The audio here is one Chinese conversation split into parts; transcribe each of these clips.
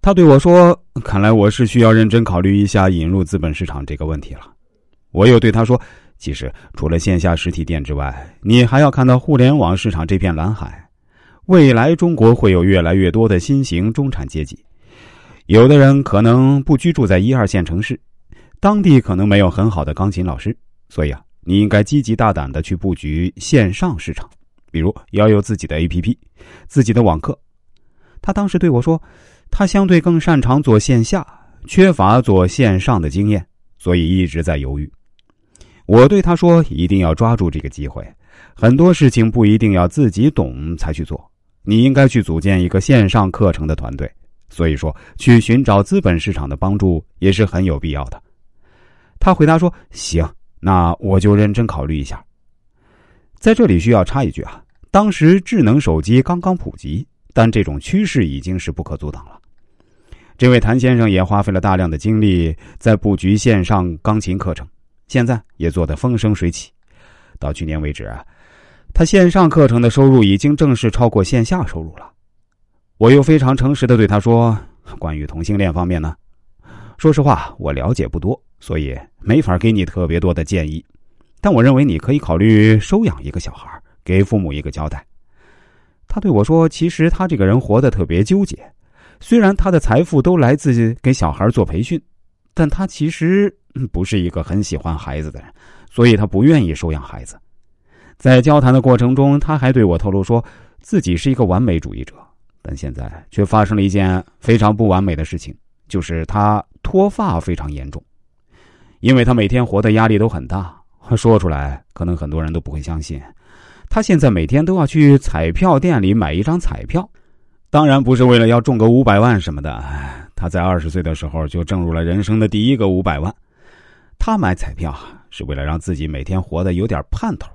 他对我说：“看来我是需要认真考虑一下引入资本市场这个问题了。”我又对他说：“其实除了线下实体店之外，你还要看到互联网市场这片蓝海。未来中国会有越来越多的新型中产阶级，有的人可能不居住在一二线城市，当地可能没有很好的钢琴老师，所以啊，你应该积极大胆的去布局线上市场，比如要有自己的 APP，自己的网课。”他当时对我说。他相对更擅长做线下，缺乏做线上的经验，所以一直在犹豫。我对他说：“一定要抓住这个机会，很多事情不一定要自己懂才去做，你应该去组建一个线上课程的团队。所以说，去寻找资本市场的帮助也是很有必要的。”他回答说：“行，那我就认真考虑一下。”在这里需要插一句啊，当时智能手机刚刚普及。但这种趋势已经是不可阻挡了。这位谭先生也花费了大量的精力在布局线上钢琴课程，现在也做得风生水起。到去年为止啊，他线上课程的收入已经正式超过线下收入了。我又非常诚实的对他说：“关于同性恋方面呢，说实话我了解不多，所以没法给你特别多的建议。但我认为你可以考虑收养一个小孩，给父母一个交代。”他对我说：“其实他这个人活得特别纠结，虽然他的财富都来自给小孩做培训，但他其实不是一个很喜欢孩子的人，所以他不愿意收养孩子。”在交谈的过程中，他还对我透露说自己是一个完美主义者，但现在却发生了一件非常不完美的事情，就是他脱发非常严重，因为他每天活的压力都很大。说出来，可能很多人都不会相信。他现在每天都要去彩票店里买一张彩票，当然不是为了要中个五百万什么的。他在二十岁的时候就挣入了人生的第一个五百万。他买彩票是为了让自己每天活得有点盼头。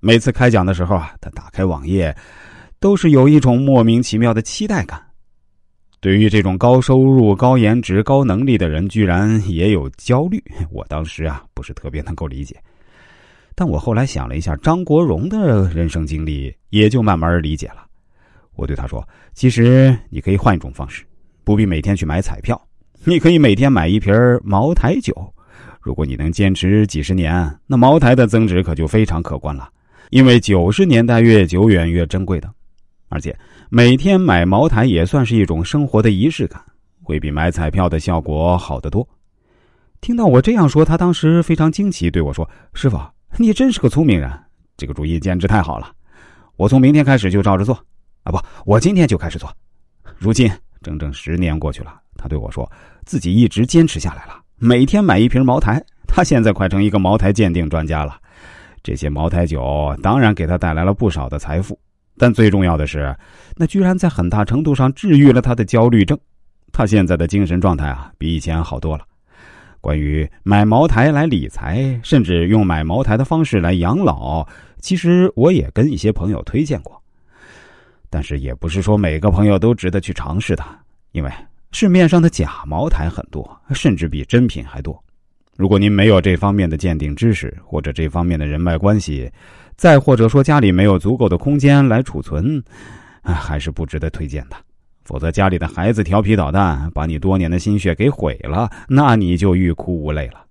每次开奖的时候啊，他打开网页，都是有一种莫名其妙的期待感。对于这种高收入、高颜值、高能力的人，居然也有焦虑，我当时啊不是特别能够理解。但我后来想了一下张国荣的人生经历，也就慢慢理解了。我对他说：“其实你可以换一种方式，不必每天去买彩票，你可以每天买一瓶茅台酒。如果你能坚持几十年，那茅台的增值可就非常可观了。因为九十年代越久远越珍贵的，而且每天买茅台也算是一种生活的仪式感，会比买彩票的效果好得多。”听到我这样说，他当时非常惊奇，对我说：“师傅。”你真是个聪明人，这个主意简直太好了！我从明天开始就照着做，啊不，我今天就开始做。如今整整十年过去了，他对我说，自己一直坚持下来了，每天买一瓶茅台。他现在快成一个茅台鉴定专家了。这些茅台酒当然给他带来了不少的财富，但最重要的是，那居然在很大程度上治愈了他的焦虑症。他现在的精神状态啊，比以前好多了。关于买茅台来理财，甚至用买茅台的方式来养老，其实我也跟一些朋友推荐过，但是也不是说每个朋友都值得去尝试的，因为市面上的假茅台很多，甚至比真品还多。如果您没有这方面的鉴定知识，或者这方面的人脉关系，再或者说家里没有足够的空间来储存，还是不值得推荐的。否则，家里的孩子调皮捣蛋，把你多年的心血给毁了，那你就欲哭无泪了。